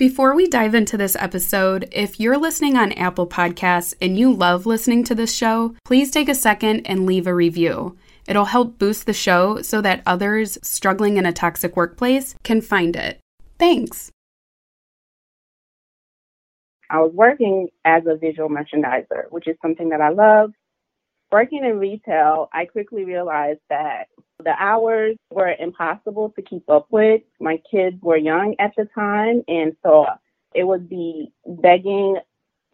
Before we dive into this episode, if you're listening on Apple Podcasts and you love listening to this show, please take a second and leave a review. It'll help boost the show so that others struggling in a toxic workplace can find it. Thanks. I was working as a visual merchandiser, which is something that I love. Working in retail, I quickly realized that the hours were impossible to keep up with. My kids were young at the time, and so it would be begging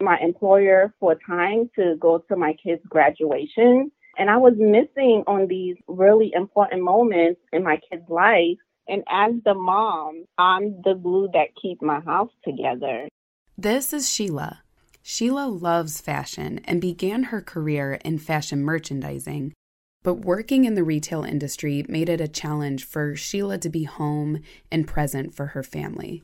my employer for time to go to my kids' graduation. And I was missing on these really important moments in my kid's life. And as the mom, I'm the glue that keep my house together. This is Sheila. Sheila loves fashion and began her career in fashion merchandising but working in the retail industry made it a challenge for Sheila to be home and present for her family.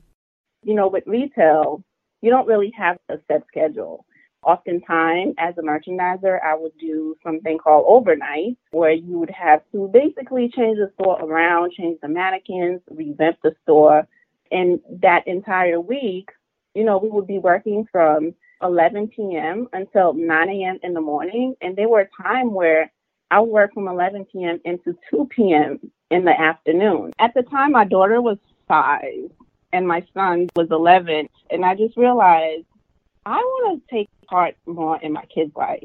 You know, with retail, you don't really have a set schedule. Oftentimes, as a merchandiser, I would do something called overnight, where you would have to basically change the store around, change the mannequins, revamp the store. And that entire week, you know, we would be working from 11 p.m. until 9 a.m. in the morning. And there were a time where I work from 11 p.m. into 2 p.m. in the afternoon. At the time, my daughter was five and my son was 11. And I just realized I want to take part more in my kids' life.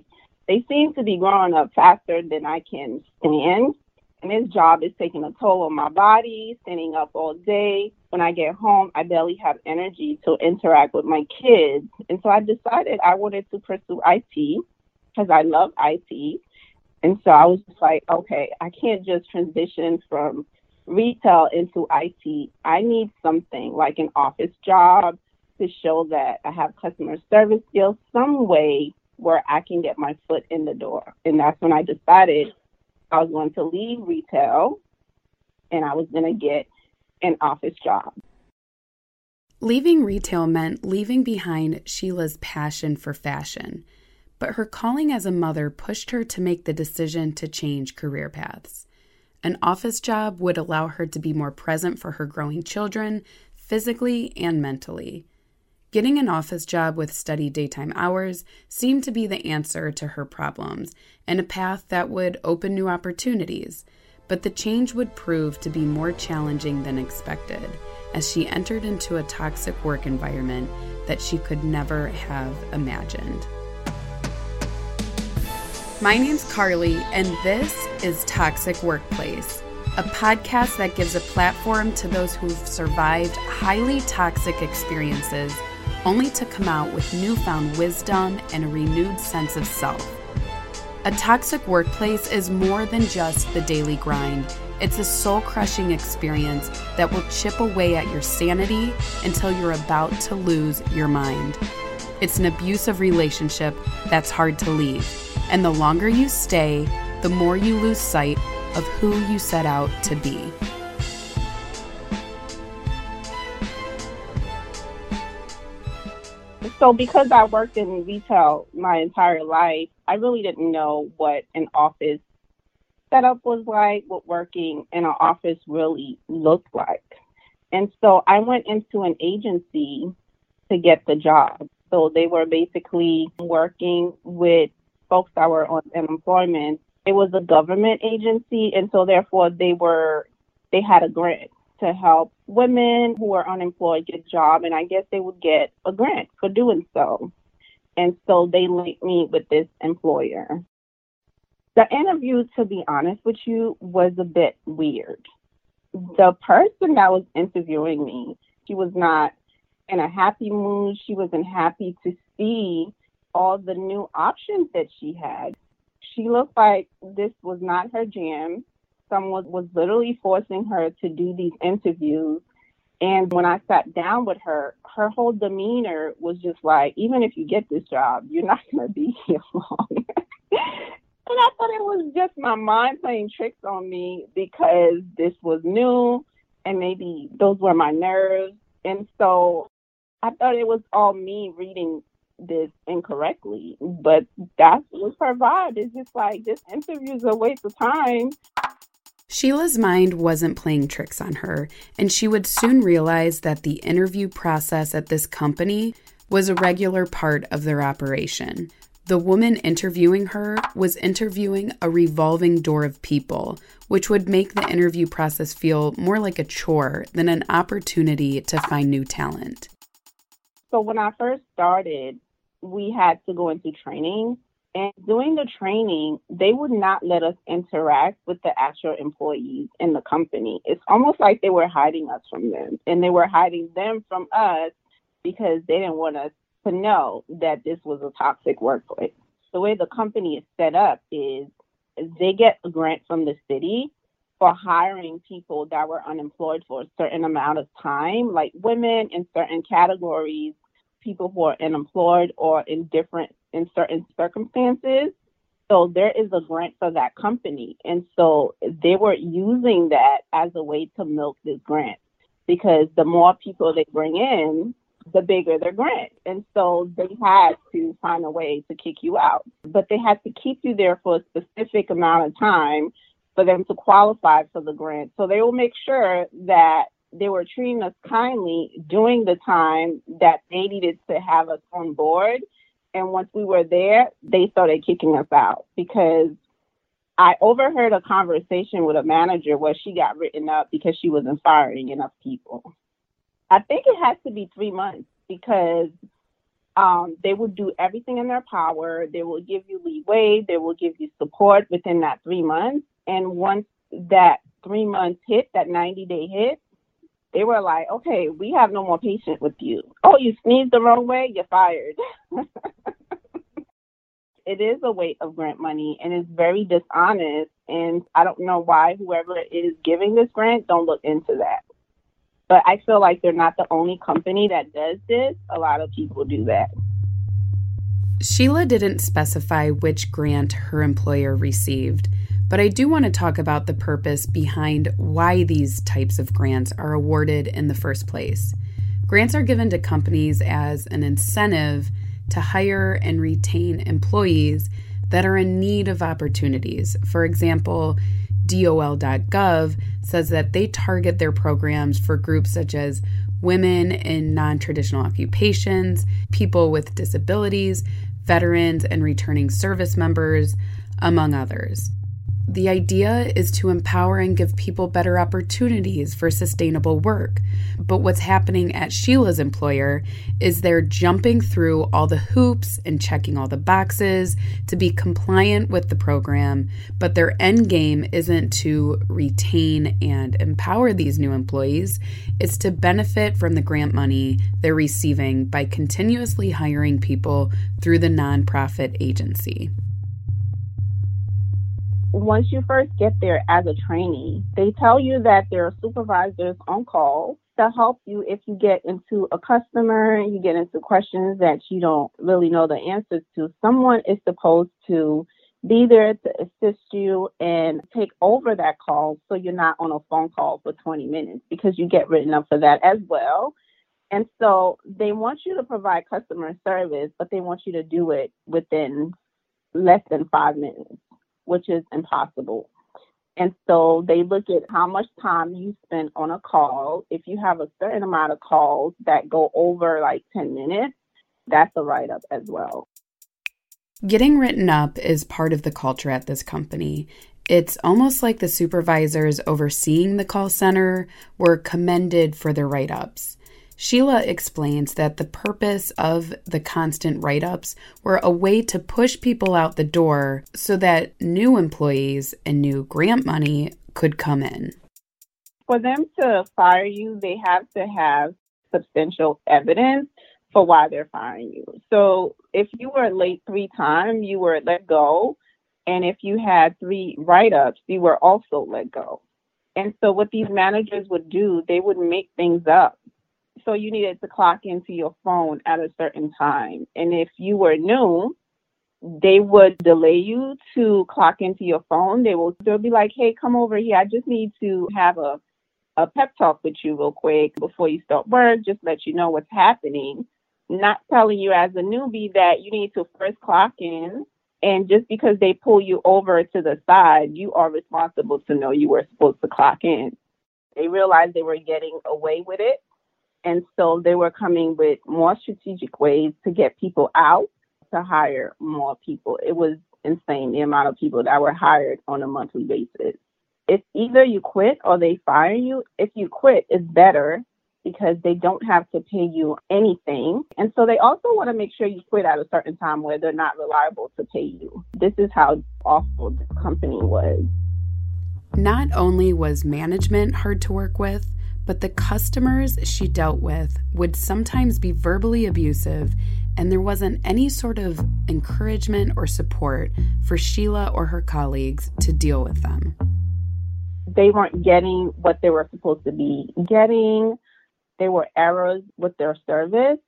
They seem to be growing up faster than I can stand. And this job is taking a toll on my body, standing up all day. When I get home, I barely have energy to interact with my kids. And so I decided I wanted to pursue IT because I love IT. And so I was just like, okay, I can't just transition from retail into IT. I need something like an office job to show that I have customer service skills, some way where I can get my foot in the door. And that's when I decided I was going to leave retail and I was going to get an office job. Leaving retail meant leaving behind Sheila's passion for fashion but her calling as a mother pushed her to make the decision to change career paths. An office job would allow her to be more present for her growing children, physically and mentally. Getting an office job with steady daytime hours seemed to be the answer to her problems and a path that would open new opportunities. But the change would prove to be more challenging than expected as she entered into a toxic work environment that she could never have imagined. My name's Carly, and this is Toxic Workplace, a podcast that gives a platform to those who've survived highly toxic experiences only to come out with newfound wisdom and a renewed sense of self. A toxic workplace is more than just the daily grind. It's a soul crushing experience that will chip away at your sanity until you're about to lose your mind. It's an abusive relationship that's hard to leave and the longer you stay, the more you lose sight of who you set out to be. So, because I worked in retail my entire life, I really didn't know what an office setup was like, what working in an office really looked like. And so I went into an agency to get the job. So they were basically working with folks that were on unemployment, it was a government agency, and so therefore they were they had a grant to help women who are unemployed get a job, and I guess they would get a grant for doing so. And so they linked me with this employer. The interview, to be honest with you, was a bit weird. The person that was interviewing me, she was not in a happy mood. She wasn't happy to see all the new options that she had. She looked like this was not her jam. Someone was literally forcing her to do these interviews. And when I sat down with her, her whole demeanor was just like, even if you get this job, you're not going to be here long. and I thought it was just my mind playing tricks on me because this was new and maybe those were my nerves. And so I thought it was all me reading this incorrectly, but that's was her vibe. It's just like this interview is a waste of time. Sheila's mind wasn't playing tricks on her, and she would soon realize that the interview process at this company was a regular part of their operation. The woman interviewing her was interviewing a revolving door of people, which would make the interview process feel more like a chore than an opportunity to find new talent. So, when I first started, we had to go into training and during the training, they would not let us interact with the actual employees in the company. It's almost like they were hiding us from them, and they were hiding them from us because they didn't want us to know that this was a toxic workplace. The way the company is set up is they get a grant from the city for hiring people that were unemployed for a certain amount of time, like women in certain categories, people who are unemployed or in different in certain circumstances. So there is a grant for that company. And so they were using that as a way to milk this grant because the more people they bring in, the bigger their grant. And so they had to find a way to kick you out. But they had to keep you there for a specific amount of time for them to qualify for the grant. So they will make sure that they were treating us kindly during the time that they needed to have us on board and once we were there, they started kicking us out because I overheard a conversation with a manager where she got written up because she wasn't firing enough people. I think it has to be three months because um, they will do everything in their power. They will give you leeway. They will give you support within that three months. And once that three months hit, that 90 day hit, they were like, okay, we have no more patience with you. Oh, you sneezed the wrong way, you're fired. it is a weight of grant money and it's very dishonest. And I don't know why whoever is giving this grant don't look into that. But I feel like they're not the only company that does this. A lot of people do that. Sheila didn't specify which grant her employer received. But I do want to talk about the purpose behind why these types of grants are awarded in the first place. Grants are given to companies as an incentive to hire and retain employees that are in need of opportunities. For example, DOL.gov says that they target their programs for groups such as women in non traditional occupations, people with disabilities, veterans and returning service members, among others. The idea is to empower and give people better opportunities for sustainable work. But what's happening at Sheila's employer is they're jumping through all the hoops and checking all the boxes to be compliant with the program, but their end game isn't to retain and empower these new employees, it's to benefit from the grant money they're receiving by continuously hiring people through the nonprofit agency once you first get there as a trainee, they tell you that there are supervisors on call to help you if you get into a customer and you get into questions that you don't really know the answers to. Someone is supposed to be there to assist you and take over that call so you're not on a phone call for 20 minutes because you get written up for that as well. And so they want you to provide customer service, but they want you to do it within less than five minutes which is impossible. And so they look at how much time you spend on a call. If you have a certain amount of calls that go over like 10 minutes, that's a write up as well. Getting written up is part of the culture at this company. It's almost like the supervisors overseeing the call center were commended for their write ups. Sheila explains that the purpose of the constant write ups were a way to push people out the door so that new employees and new grant money could come in. For them to fire you, they have to have substantial evidence for why they're firing you. So if you were late three times, you were let go. And if you had three write ups, you were also let go. And so what these managers would do, they would make things up so you needed to clock into your phone at a certain time. And if you were new, they would delay you to clock into your phone. They will they'll be like, Hey, come over here. I just need to have a a pep talk with you real quick before you start work, just let you know what's happening. Not telling you as a newbie that you need to first clock in, And just because they pull you over to the side, you are responsible to know you were supposed to clock in. They realized they were getting away with it. And so they were coming with more strategic ways to get people out to hire more people. It was insane the amount of people that were hired on a monthly basis. It's either you quit or they fire you. If you quit, it's better because they don't have to pay you anything. And so they also want to make sure you quit at a certain time where they're not reliable to pay you. This is how awful the company was. Not only was management hard to work with, but the customers she dealt with would sometimes be verbally abusive, and there wasn't any sort of encouragement or support for Sheila or her colleagues to deal with them. They weren't getting what they were supposed to be getting there were errors with their service.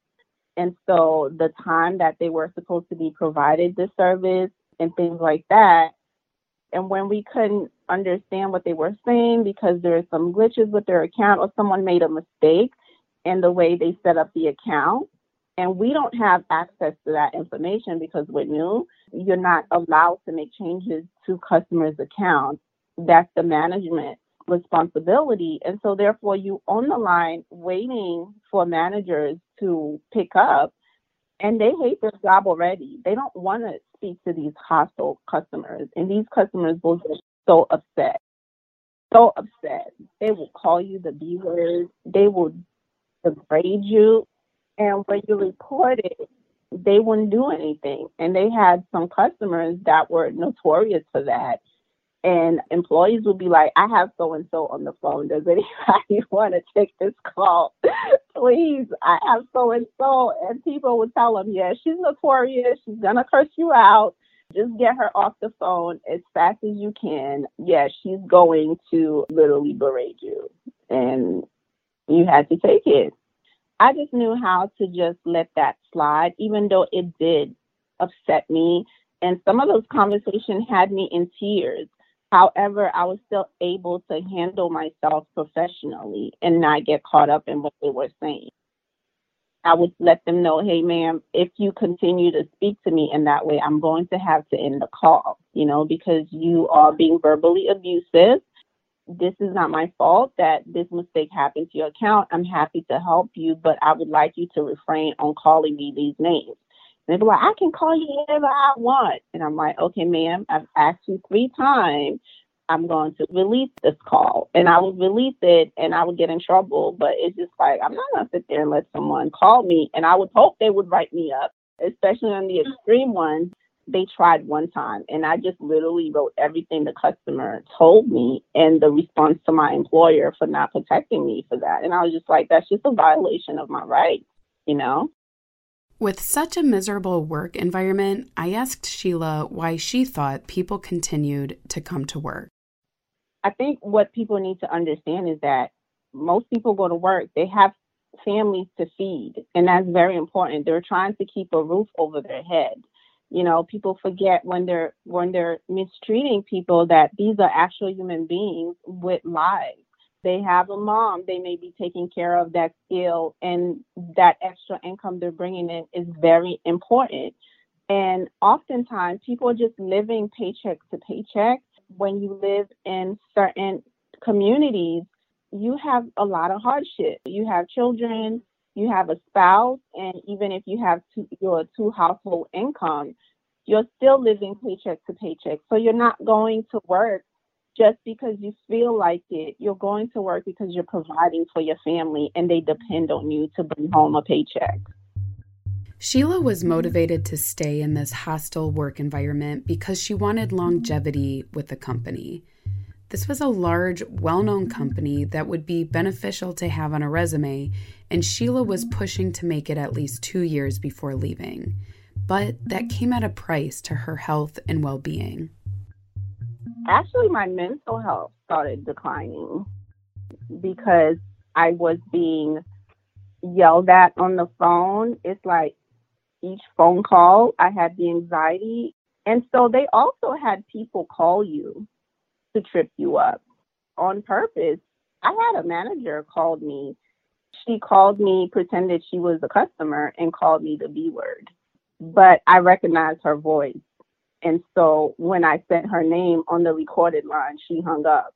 And so the time that they were supposed to be provided the service and things like that. And when we couldn't understand what they were saying because there are some glitches with their account or someone made a mistake in the way they set up the account, and we don't have access to that information because we're new, you're not allowed to make changes to customers' accounts. That's the management responsibility. And so, therefore, you on the line waiting for managers to pick up, and they hate their job already. They don't want to speak to these hostile customers, and these customers will so upset. So upset. They will call you the B word. They will degrade you. And when you report it, they wouldn't do anything. And they had some customers that were notorious for that and employees would be like, I have so and so on the phone. Does anybody want to take this call? Please, I have so and so. And people would tell them, Yeah, she's notorious. She's going to curse you out. Just get her off the phone as fast as you can. Yeah, she's going to literally berate you. And you had to take it. I just knew how to just let that slide, even though it did upset me. And some of those conversations had me in tears However, I was still able to handle myself professionally and not get caught up in what they were saying. I would let them know, hey, ma'am, if you continue to speak to me in that way, I'm going to have to end the call, you know, because you are being verbally abusive. This is not my fault that this mistake happened to your account. I'm happy to help you, but I would like you to refrain on calling me these names. And they're like, I can call you whenever I want. And I'm like, okay, ma'am, I've asked you three times. I'm going to release this call. And I would release it and I would get in trouble. But it's just like, I'm not going to sit there and let someone call me. And I would hope they would write me up, especially on the mm-hmm. extreme ones. They tried one time and I just literally wrote everything the customer told me and the response to my employer for not protecting me for that. And I was just like, that's just a violation of my rights, you know? With such a miserable work environment, I asked Sheila why she thought people continued to come to work. I think what people need to understand is that most people go to work, they have families to feed, and that's very important. They're trying to keep a roof over their head. You know, people forget when they're when they're mistreating people that these are actual human beings with lives they have a mom they may be taking care of that's ill and that extra income they're bringing in is very important and oftentimes people are just living paycheck to paycheck when you live in certain communities you have a lot of hardship you have children you have a spouse and even if you have two, your two household income you're still living paycheck to paycheck so you're not going to work just because you feel like it. You're going to work because you're providing for your family and they depend on you to bring home a paycheck. Sheila was motivated to stay in this hostile work environment because she wanted longevity with the company. This was a large, well known company that would be beneficial to have on a resume, and Sheila was pushing to make it at least two years before leaving. But that came at a price to her health and well being actually my mental health started declining because I was being yelled at on the phone. It's like each phone call, I had the anxiety. And so they also had people call you to trip you up on purpose. I had a manager called me. She called me, pretended she was a customer, and called me the B word. But I recognized her voice And so when I sent her name on the recorded line, she hung up.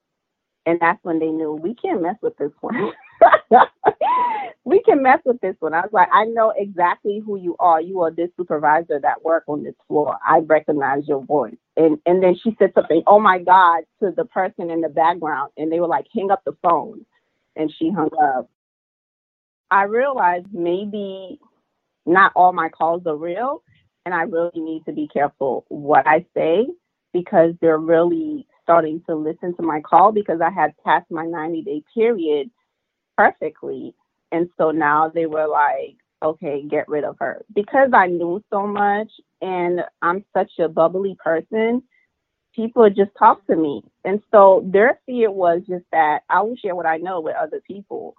And that's when they knew we can't mess with this one. we can mess with this one. I was like, I know exactly who you are. You are this supervisor that work on this floor. I recognize your voice. And and then she said something, oh my God, to the person in the background. And they were like, hang up the phone. And she hung up. I realized maybe not all my calls are real. And I really need to be careful what I say because they're really starting to listen to my call because I had passed my 90 day period perfectly. And so now they were like, okay, get rid of her. Because I knew so much and I'm such a bubbly person, people just talk to me. And so their fear was just that I will share what I know with other people.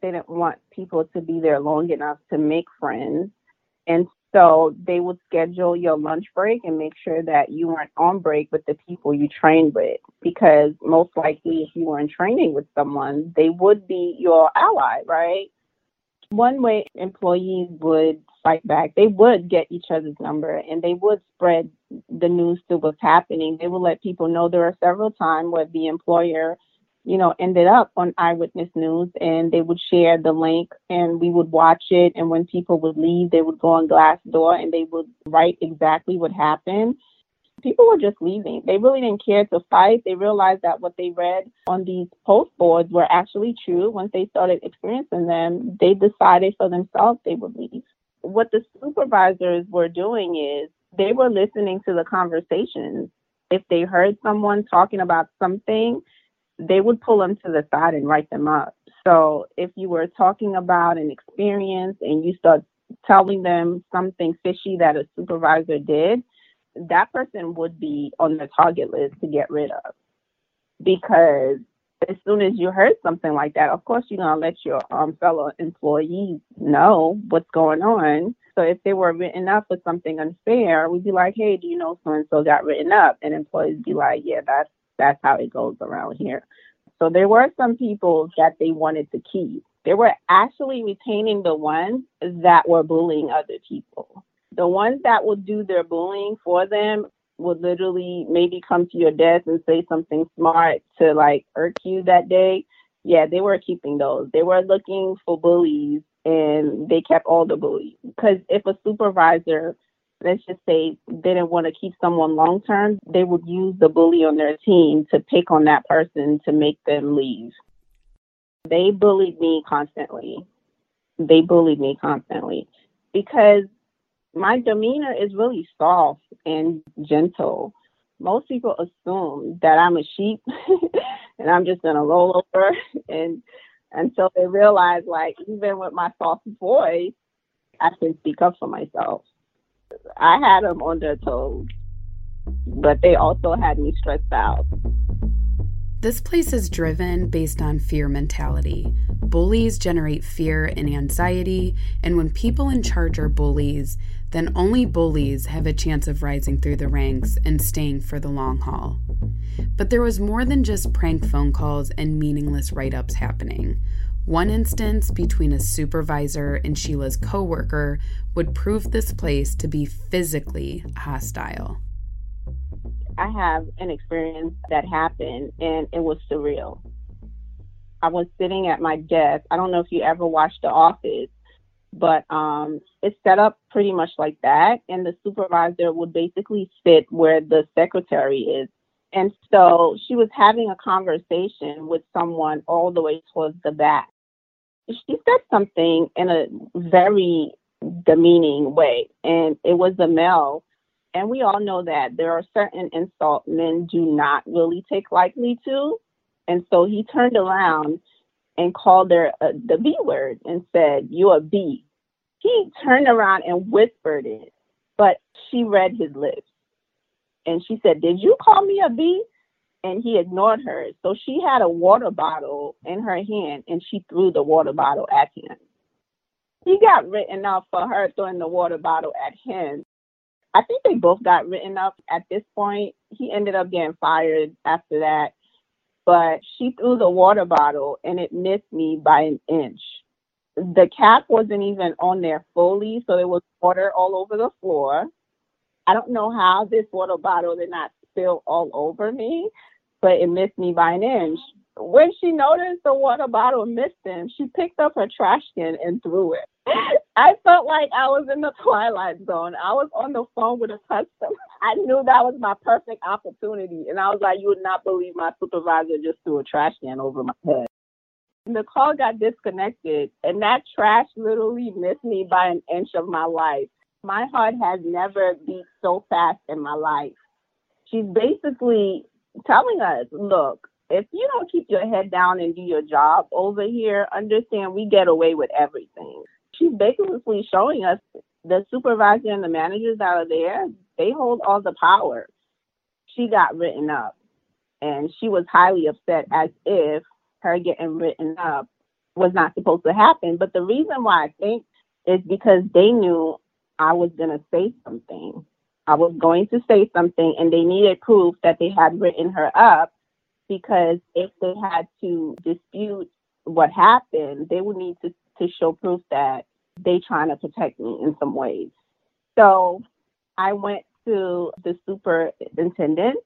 They didn't want people to be there long enough to make friends. And so they would schedule your lunch break and make sure that you weren't on break with the people you trained with. Because most likely, if you were in training with someone, they would be your ally, right? One way employees would fight back, they would get each other's number and they would spread the news to what's happening. They would let people know there are several times where the employer you know, ended up on Eyewitness News and they would share the link and we would watch it. And when people would leave, they would go on Glassdoor and they would write exactly what happened. People were just leaving. They really didn't care to fight. They realized that what they read on these post boards were actually true. Once they started experiencing them, they decided for themselves they would leave. What the supervisors were doing is they were listening to the conversations. If they heard someone talking about something, they would pull them to the side and write them up. So if you were talking about an experience and you start telling them something fishy that a supervisor did, that person would be on the target list to get rid of. Because as soon as you heard something like that, of course you're gonna let your um, fellow employees know what's going on. So if they were written up for something unfair, we'd be like, "Hey, do you know so and so got written up?" And employees be like, "Yeah, that's that's how it goes around here. So there were some people that they wanted to keep. They were actually retaining the ones that were bullying other people. The ones that would do their bullying for them would literally maybe come to your desk and say something smart to like irk you that day. Yeah, they were keeping those. They were looking for bullies and they kept all the bullies. Because if a supervisor let's just say they didn't want to keep someone long term, they would use the bully on their team to pick on that person to make them leave. They bullied me constantly. They bullied me constantly because my demeanor is really soft and gentle. Most people assume that I'm a sheep and I'm just gonna roll over and until they realize like even with my soft voice, I can speak up for myself. I had them on their toes, but they also had me stressed out. This place is driven based on fear mentality. Bullies generate fear and anxiety, and when people in charge are bullies, then only bullies have a chance of rising through the ranks and staying for the long haul. But there was more than just prank phone calls and meaningless write ups happening. One instance between a supervisor and Sheila's coworker would prove this place to be physically hostile. I have an experience that happened and it was surreal. I was sitting at my desk. I don't know if you ever watched The Office, but um, it's set up pretty much like that. And the supervisor would basically sit where the secretary is. And so she was having a conversation with someone all the way towards the back she said something in a very demeaning way, and it was a male. And we all know that there are certain insults men do not really take lightly to. And so he turned around and called her uh, the B word and said, You're a B. He turned around and whispered it, but she read his lips. And she said, Did you call me a B? And he ignored her. So she had a water bottle in her hand and she threw the water bottle at him. He got written up for her throwing the water bottle at him. I think they both got written up at this point. He ended up getting fired after that. But she threw the water bottle and it missed me by an inch. The cap wasn't even on there fully, so there was water all over the floor I don't know how this water bottle did not spill all over me, but it missed me by an inch. When she noticed the water bottle missed him, she picked up her trash can and threw it. I felt like I was in the twilight zone. I was on the phone with a customer. I knew that was my perfect opportunity. And I was like, you would not believe my supervisor just threw a trash can over my head. And the call got disconnected, and that trash literally missed me by an inch of my life. My heart has never beat so fast in my life. She's basically telling us, look, if you don't keep your head down and do your job over here, understand we get away with everything. She's basically showing us the supervisor and the managers that are there, they hold all the power. She got written up and she was highly upset as if her getting written up was not supposed to happen. But the reason why I think is because they knew I was going to say something. I was going to say something, and they needed proof that they had written her up because if they had to dispute what happened, they would need to, to show proof that they trying to protect me in some ways. So I went to the superintendent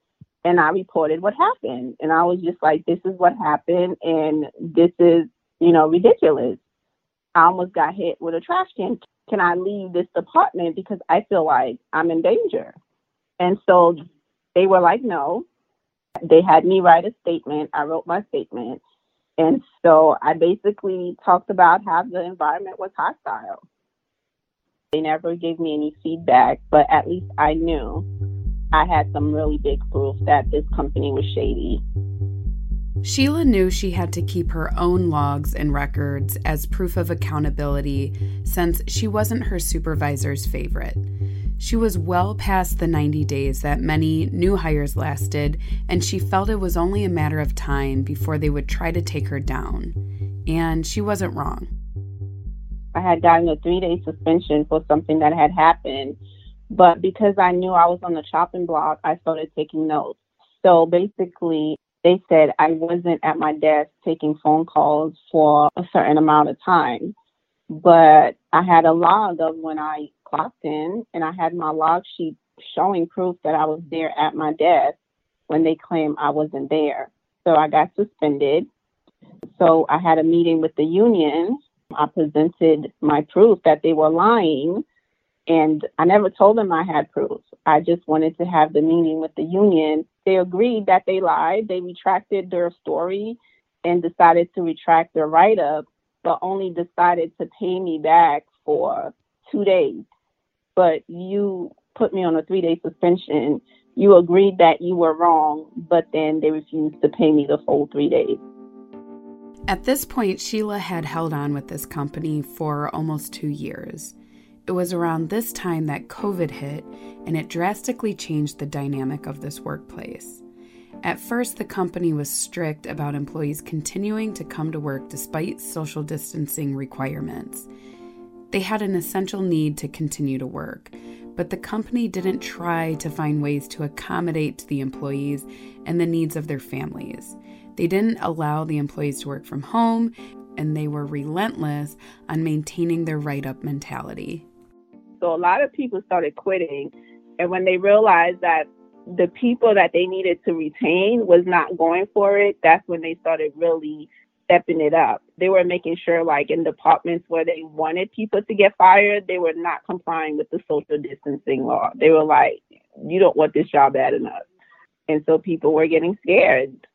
and I reported what happened. And I was just like, this is what happened and this is, you know, ridiculous. I almost got hit with a trash can. Can I leave this department because I feel like I'm in danger? And so they were like, no. They had me write a statement. I wrote my statement. And so I basically talked about how the environment was hostile. They never gave me any feedback, but at least I knew I had some really big proof that this company was shady. Sheila knew she had to keep her own logs and records as proof of accountability since she wasn't her supervisor's favorite. She was well past the 90 days that many new hires lasted, and she felt it was only a matter of time before they would try to take her down. And she wasn't wrong. I had gotten a three day suspension for something that had happened, but because I knew I was on the chopping block, I started taking notes. So basically, they said I wasn't at my desk taking phone calls for a certain amount of time, but I had a log of when I clocked in, and I had my log sheet showing proof that I was there at my desk when they claimed I wasn't there. So I got suspended. So I had a meeting with the union. I presented my proof that they were lying, and I never told them I had proof. I just wanted to have the meeting with the union. They agreed that they lied. They retracted their story and decided to retract their write up, but only decided to pay me back for two days but you put me on a three day suspension. You agreed that you were wrong, but then they refused to pay me the full three days. At this point, Sheila had held on with this company for almost two years. It was around this time that COVID hit, and it drastically changed the dynamic of this workplace. At first, the company was strict about employees continuing to come to work despite social distancing requirements. They had an essential need to continue to work, but the company didn't try to find ways to accommodate the employees and the needs of their families. They didn't allow the employees to work from home, and they were relentless on maintaining their write up mentality. So a lot of people started quitting, and when they realized that the people that they needed to retain was not going for it, that's when they started really stepping it up. They were making sure, like in departments where they wanted people to get fired, they were not complying with the social distancing law. They were like, you don't want this job bad enough. And so people were getting scared.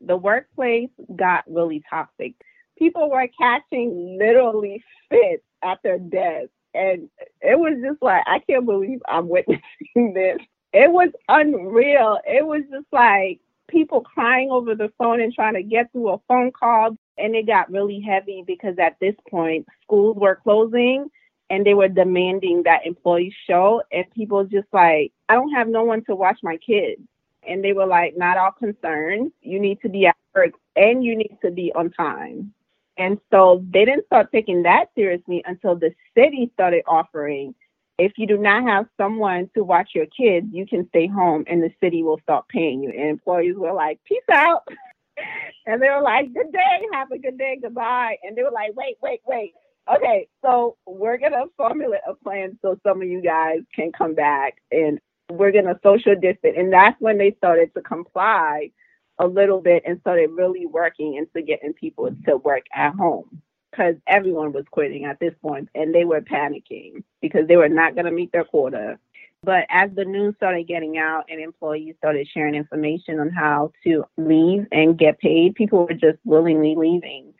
The workplace got really toxic. People were catching literally fits at their desk. And it was just like, I can't believe I'm witnessing this. It was unreal. It was just like, people crying over the phone and trying to get through a phone call. And it got really heavy because at this point, schools were closing and they were demanding that employees show. And people just like, I don't have no one to watch my kids. And they were like, not all concerned. You need to be at work and you need to be on time. And so they didn't start taking that seriously until the city started offering if you do not have someone to watch your kids, you can stay home and the city will start paying you. And employees were like, peace out. and they were like, good day, have a good day, goodbye. And they were like, wait, wait, wait. Okay, so we're gonna formulate a plan so some of you guys can come back and we're gonna social distance. And that's when they started to comply a little bit and started really working into getting people to work at home because everyone was quitting at this point and they were panicking because they were not going to meet their quota. But as the news started getting out and employees started sharing information on how to leave and get paid, people were just willingly leaving.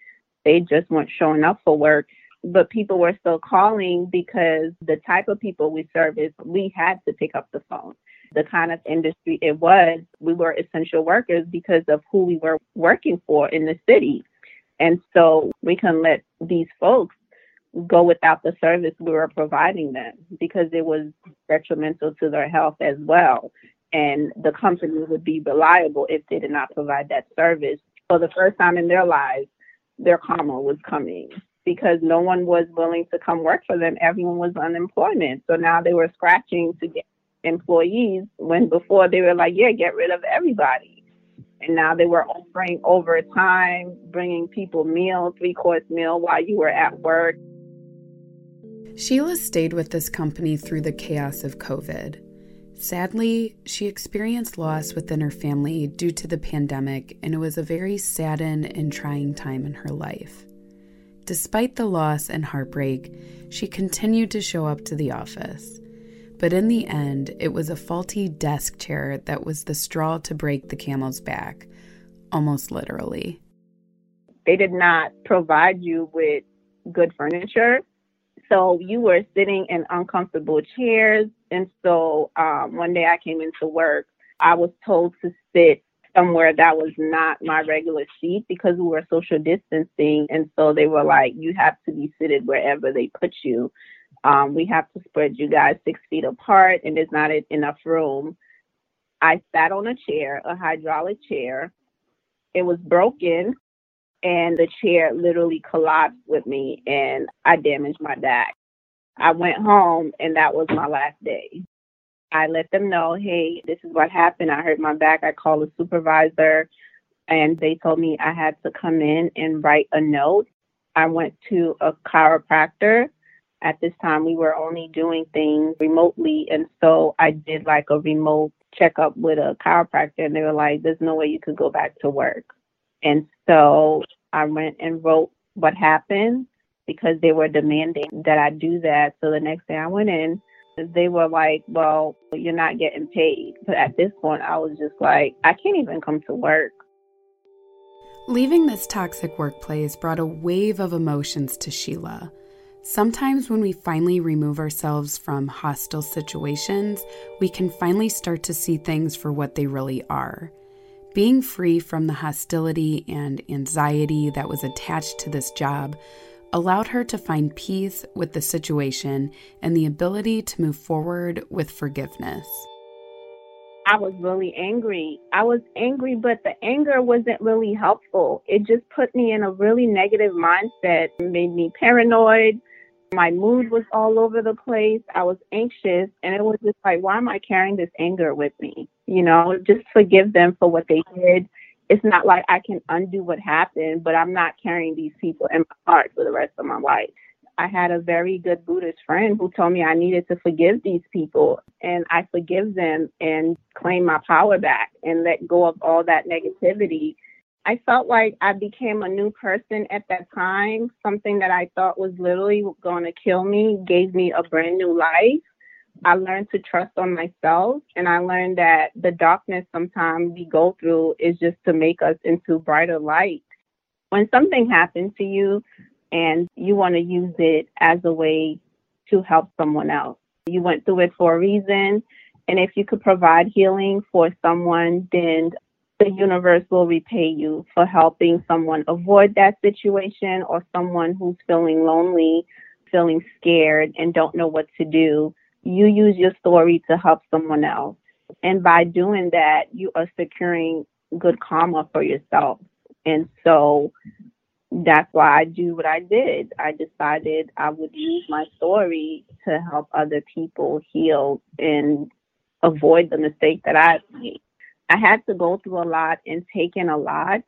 They just weren't showing up for work. But people were still calling because the type of people we service, we had to pick up the phone. The kind of industry it was, we were essential workers because of who we were working for in the city. And so we can let these folks go without the service we were providing them because it was detrimental to their health as well. And the company would be reliable if they did not provide that service. For the first time in their lives, their karma was coming because no one was willing to come work for them. Everyone was unemployment. So now they were scratching to get employees when before they were like, yeah, get rid of everybody. And now they were offering overtime, bringing people meal, three course meal while you were at work. Sheila stayed with this company through the chaos of COVID. Sadly, she experienced loss within her family due to the pandemic, and it was a very saddened and trying time in her life. Despite the loss and heartbreak, she continued to show up to the office. But in the end, it was a faulty desk chair that was the straw to break the camel's back, almost literally. They did not provide you with good furniture so you were sitting in uncomfortable chairs. And so um, one day I came into work, I was told to sit somewhere that was not my regular seat because we were social distancing. And so they were like, you have to be seated wherever they put you. Um, we have to spread you guys six feet apart, and there's not enough room. I sat on a chair, a hydraulic chair. It was broken and the chair literally collapsed with me and I damaged my back. I went home and that was my last day. I let them know, hey, this is what happened. I hurt my back. I called a supervisor and they told me I had to come in and write a note. I went to a chiropractor. At this time, we were only doing things remotely. And so I did like a remote checkup with a chiropractor, and they were like, there's no way you could go back to work. And so I went and wrote what happened because they were demanding that I do that. So the next day I went in, they were like, Well, you're not getting paid. But at this point, I was just like, I can't even come to work. Leaving this toxic workplace brought a wave of emotions to Sheila. Sometimes, when we finally remove ourselves from hostile situations, we can finally start to see things for what they really are. Being free from the hostility and anxiety that was attached to this job allowed her to find peace with the situation and the ability to move forward with forgiveness. I was really angry. I was angry, but the anger wasn't really helpful. It just put me in a really negative mindset, made me paranoid. My mood was all over the place. I was anxious, and it was just like, why am I carrying this anger with me? You know, just forgive them for what they did. It's not like I can undo what happened, but I'm not carrying these people in my heart for the rest of my life. I had a very good Buddhist friend who told me I needed to forgive these people, and I forgive them and claim my power back and let go of all that negativity I felt like I became a new person at that time. Something that I thought was literally going to kill me gave me a brand new life. I learned to trust on myself, and I learned that the darkness sometimes we go through is just to make us into brighter light. When something happens to you and you want to use it as a way to help someone else, you went through it for a reason. And if you could provide healing for someone, then the universe will repay you for helping someone avoid that situation or someone who's feeling lonely, feeling scared, and don't know what to do. You use your story to help someone else. And by doing that, you are securing good karma for yourself. And so that's why I do what I did. I decided I would use my story to help other people heal and avoid the mistake that I made. I had to go through a lot and take in a lot.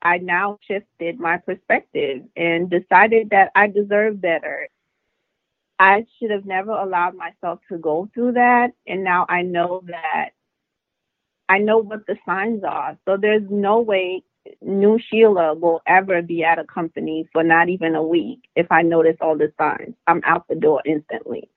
I now shifted my perspective and decided that I deserve better. I should have never allowed myself to go through that. And now I know that I know what the signs are. So there's no way new Sheila will ever be at a company for not even a week if I notice all the signs. I'm out the door instantly.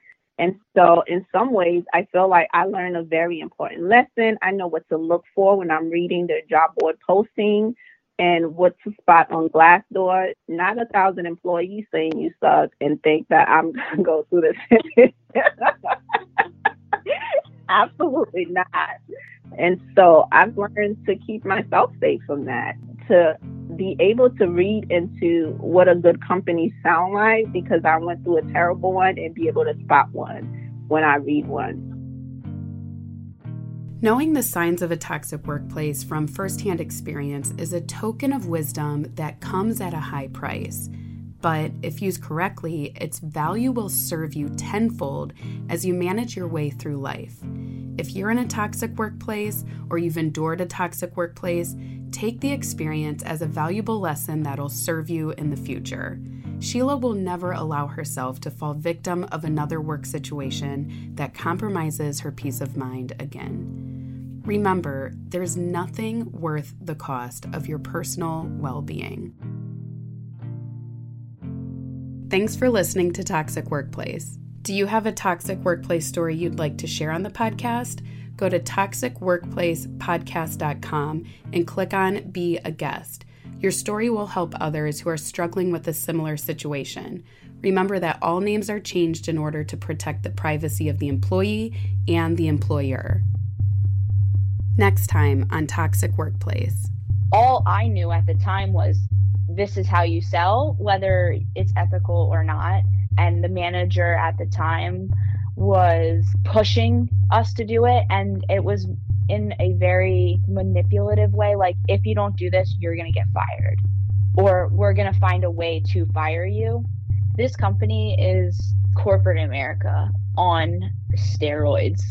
And so, in some ways, I feel like I learned a very important lesson. I know what to look for when I'm reading their job board posting and what to spot on Glassdoor. Not a thousand employees saying you suck and think that I'm going to go through this. Absolutely not. And so I've learned to keep myself safe from that, to be able to read into what a good company sound like because I went through a terrible one and be able to spot one when I read one. Knowing the signs of a toxic workplace from firsthand experience is a token of wisdom that comes at a high price. But if used correctly, its value will serve you tenfold as you manage your way through life. If you're in a toxic workplace or you've endured a toxic workplace, take the experience as a valuable lesson that'll serve you in the future. Sheila will never allow herself to fall victim of another work situation that compromises her peace of mind again. Remember, there's nothing worth the cost of your personal well being. Thanks for listening to Toxic Workplace. Do you have a toxic workplace story you'd like to share on the podcast? Go to toxicworkplacepodcast.com and click on Be a Guest. Your story will help others who are struggling with a similar situation. Remember that all names are changed in order to protect the privacy of the employee and the employer. Next time on Toxic Workplace. All I knew at the time was this is how you sell, whether it's ethical or not and the manager at the time was pushing us to do it and it was in a very manipulative way like if you don't do this you're going to get fired or we're going to find a way to fire you. This company is corporate america on steroids